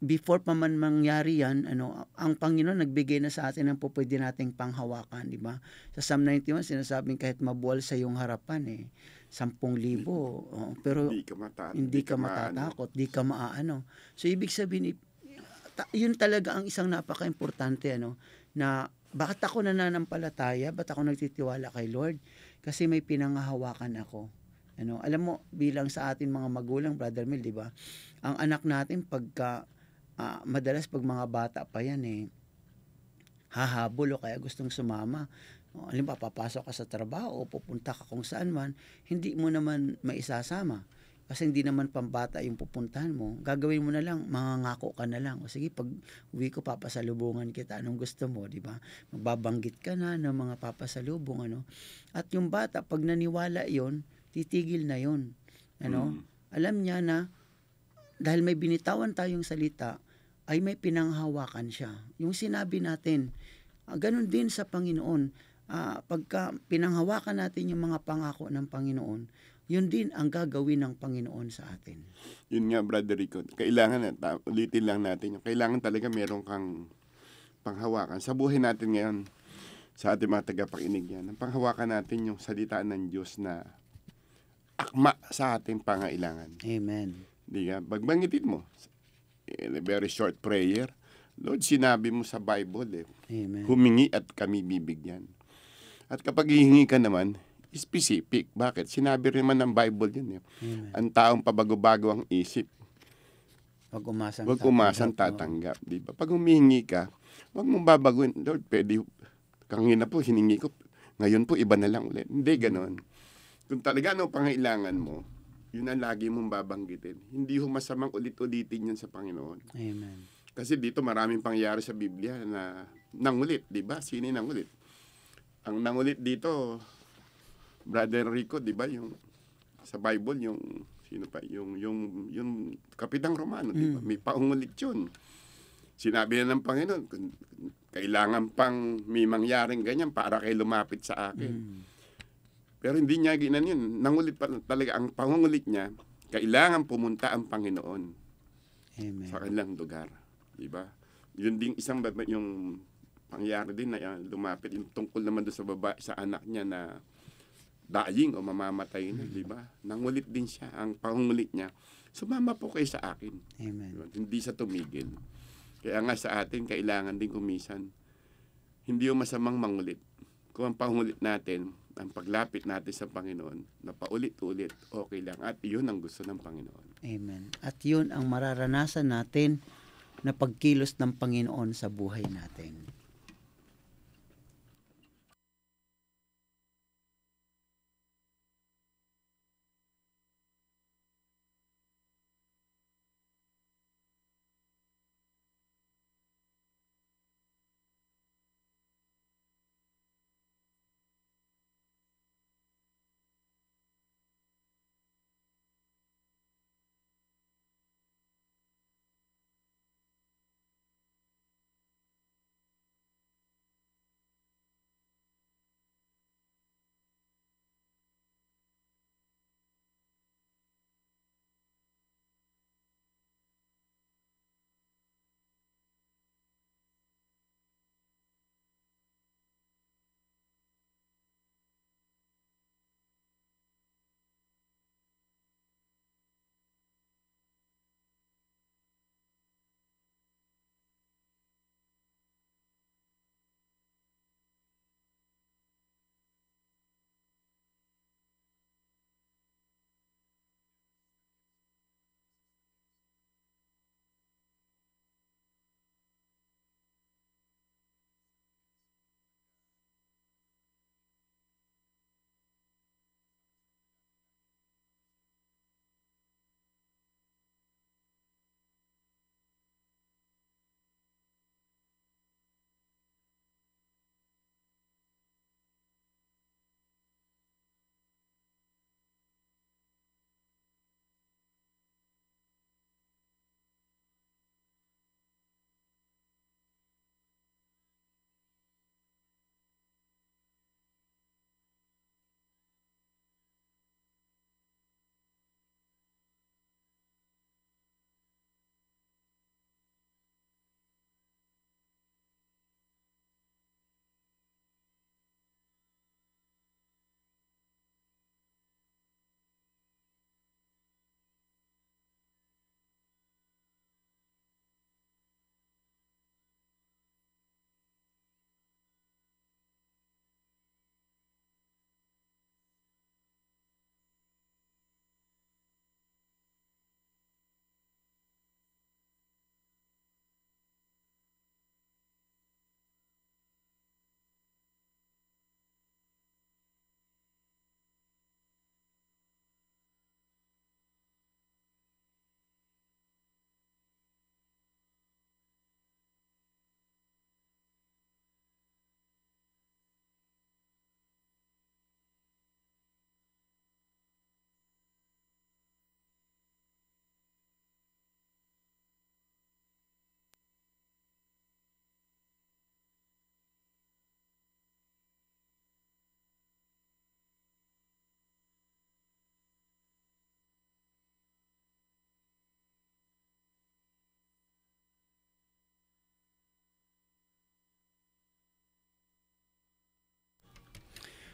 before pa man mangyari yan, ano, ang Panginoon nagbigay na sa atin ng po pwede nating panghawakan, di ba? Sa Psalm 91, sinasabing kahit mabuwal sa iyong harapan eh, sampung libo. oo, pero Hindi ka mata- hindi ka maano. matatakot, di ka maaano. So ibig sabihin, yun talaga ang isang napaka-importante ano, na bakit ako nananampalataya, bakit ako nagtitiwala kay Lord? Kasi may pinangahawakan ako. Ano, alam mo, bilang sa atin mga magulang, Brother Mil, di ba? Ang anak natin, pagka, ah, madalas pag mga bata pa yan eh, hahabol o kaya gustong sumama. O, alam ba, papasok ka sa trabaho o pupunta ka kung saan man, hindi mo naman maisasama. Kasi hindi naman pambata yung pupuntahan mo. Gagawin mo na lang, mangangako ka na lang. O sige, pag uwi ko, papasalubungan kita. Anong gusto mo, di ba? Magbabanggit ka na ng mga papasalubong, ano? At yung bata, pag naniwala yon titigil na yon Ano? Mm. Alam niya na, dahil may binitawan tayong salita, ay may pinanghawakan siya. Yung sinabi natin, ah, ganun din sa Panginoon. Ah, pagka pinanghawakan natin yung mga pangako ng Panginoon, yun din ang gagawin ng Panginoon sa atin. Yun nga, Brother Rico. Kailangan, na, ta- ulitin lang natin. yung Kailangan talaga meron kang panghawakan. Sa buhay natin ngayon, sa ating mga tagapakinig yan, ang panghawakan natin yung salita ng Diyos na akma sa ating pangailangan. Amen. Di ka? Pagbangitin mo, in a very short prayer, Lord, sinabi mo sa Bible, eh, Amen. humingi at kami bibigyan. At kapag hihingi ka naman, specific. Bakit? Sinabi rin naman ng Bible yun. Eh. Amen. Ang taong pabago-bago ang isip, Wag umasang Huwag umasang tatanggap, di ba? Pag humihingi ka, huwag mong babaguhin. Lord, pwede, kangina po, hiningi ko, ngayon po, iba na lang ulit. Hindi ganon. Kung talaga ano pangailangan mo, yun ang lagi mong babanggitin. Hindi ho masamang ulit-ulitin yun sa Panginoon. no? Amen. Kasi dito maraming pangyayari sa Biblia na nangulit, di ba? Sino nangulit? Ang nangulit dito, Brother Rico, di ba? Yung sa Bible, yung sino pa? Yung yung yung kapitang Romano, di ba? Mm. May paungulit yun. Sinabi na ng Panginoon, "Kung- kailangan pang may mangyaring ganyan para kayo lumapit sa akin. Mm. Pero hindi niya ginan yun. Nangulit pa talaga ang pangungulit niya, kailangan pumunta ang Panginoon Amen. sa kanilang lugar. Di ba? Yun din isang yung pangyari din na yan, lumapit yung tungkol naman doon sa baba sa anak niya na dying o mamamatay na, di ba? Nangulit din siya. Ang pangungulit niya, sumama po kayo sa akin. Amen. Hindi sa tumigil. Kaya nga sa atin, kailangan din kumisan. Hindi yung masamang mangulit. Kung ang pangulit natin, ang paglapit natin sa Panginoon, na paulit-ulit, okay lang. At iyon ang gusto ng Panginoon. Amen. At yun ang mararanasan natin na pagkilos ng Panginoon sa buhay natin.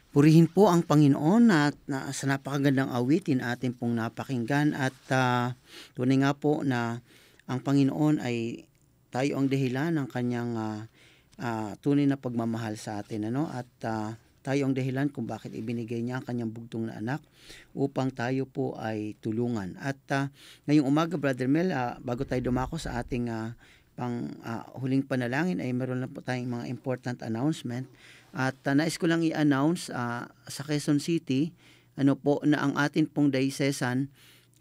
Purihin po ang Panginoon at na, sa napakagandang awitin atin pong napakinggan at uh, tunay nga po na ang Panginoon ay tayo ang dahilan ng kanyang uh, uh, tunay na pagmamahal sa atin ano at uh, tayo ang dahilan kung bakit ibinigay niya ang kanyang bugtong na anak upang tayo po ay tulungan. At uh, ngayong umaga, Brother Mel, uh, bago tayo dumako sa ating uh, pang uh, huling panalangin ay meron lang po tayong mga important announcement. At uh, nais ko lang i-announce uh, sa Quezon City ano po na ang atin pong diocesan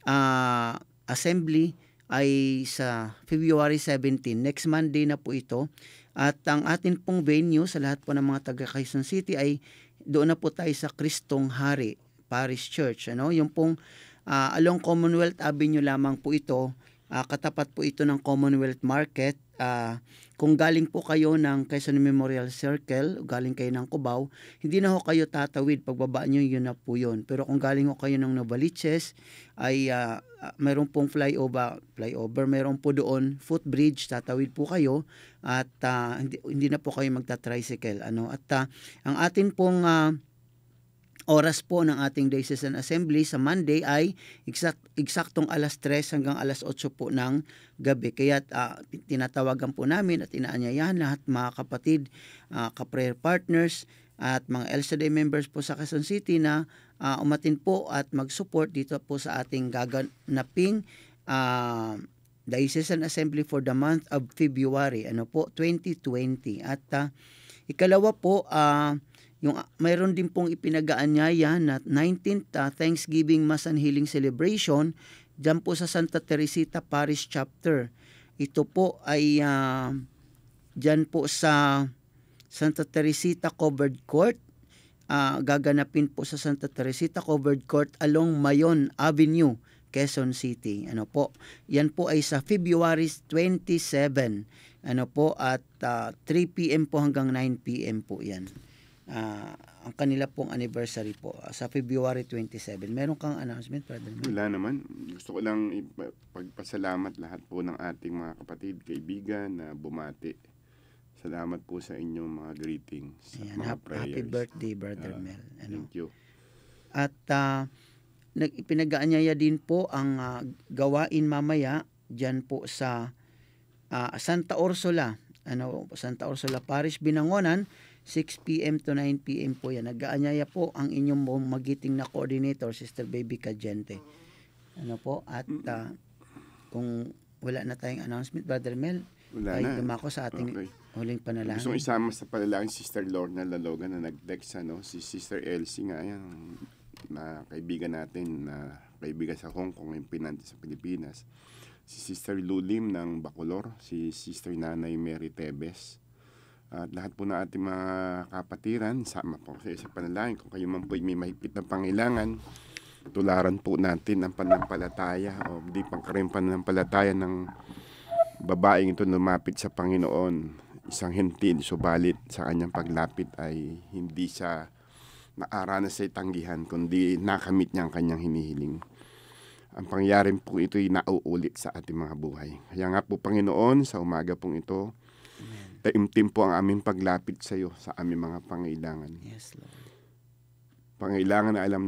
uh, assembly ay sa February 17, next Monday na po ito. At ang atin pong venue sa lahat po ng mga taga Quezon City ay doon na po tayo sa Kristong Hari Parish Church. Ano? Yung pong uh, along Commonwealth Avenue lamang po ito. Uh, katapat po ito ng Commonwealth Market. Uh, kung galing po kayo ng Quezon Memorial Circle, galing kayo ng Cubao, hindi na ho kayo tatawid. Pagbaba nyo, yun na po yun. Pero kung galing ho kayo ng Novaliches, ay uh, mayroon pong flyover, flyover, mayroon po doon footbridge, tatawid po kayo at uh, hindi, hindi na po kayo magta-tricycle. Ano? At uh, ang atin pong uh, oras po ng ating Diocesan Assembly sa Monday ay exact, eksaktong alas 3 hanggang alas 8 po ng gabi. Kaya ah, tinatawagan po namin at inaanyayahan lahat mga kapatid, ah, ka-prayer partners at mga LCD members po sa Quezon City na ah, umatin po at mag-support dito po sa ating gaganaping ah, Diocesan Assembly for the month of February, ano po, 2020. At ah, ikalawa po, ah, yung ah, mayroon din pong ipinagaanyaya na 19th ah, Thanksgiving Mass and Healing Celebration dyan po sa Santa Teresita Parish Chapter. Ito po ay ah, dyan po sa Santa Teresita Covered Court. Ah, gaganapin po sa Santa Teresita Covered Court along Mayon Avenue, Quezon City. Ano po? Yan po ay sa February 27. Ano po at ah, 3 PM po hanggang 9 PM po 'yan. Ah, ang kanila pong anniversary po ah, sa February 27. Meron kang announcement, Brother Mel? Wala naman. Gusto ko lang pagpasalamat lahat po ng ating mga kapatid, kaibigan na bumati. Salamat po sa inyong mga greetings at Ayan, mga hap- prayers. happy birthday, Brother Ah, Mel. Ano? Thank you. At uh, ipinag-aanyaya din po ang ah, gawain mamaya diyan po sa ah, Santa Ursula. Ano, Santa Ursula Parish, Binangonan, 6 p.m. to 9 p.m. po yan. Nag-aanyaya po ang inyong magiting na coordinator, Sister Baby Cajente. Ano po? At ah, kung wala na tayong announcement, Brother Mel, Wala ay na. dumako sa ating Okay. huling Gusto panalangin. isama sa panalangin si Sister Lorna Laloga na nag-text ano, si Sister Elsie nga yan, na kaibigan natin na kaibigan sa Hong Kong yung pinanti sa Pilipinas. Si Sister Lulim ng Bacolor, si Sister Nanay Mary Tebes. At lahat po na ating mga kapatiran, sama po sa sa panalangin. Kung kayo man po ay may mahigpit na pangailangan, tularan po natin ang panampalataya o di pang karin pananampalataya ng babaeng ito lumapit sa Panginoon. Isang hentil, subalit sa kanyang paglapit ay hindi siya naaranas sa tanggihan, kundi nakamit niya ang kanyang hinihiling. Ang pangyayari po ito ay nauulit sa ating mga buhay. Kaya nga po, Panginoon, sa umaga pong ito, taimtim po ang aming paglapit sa iyo sa aming mga pangailangan. Yes, Lord. Pangailangan na alam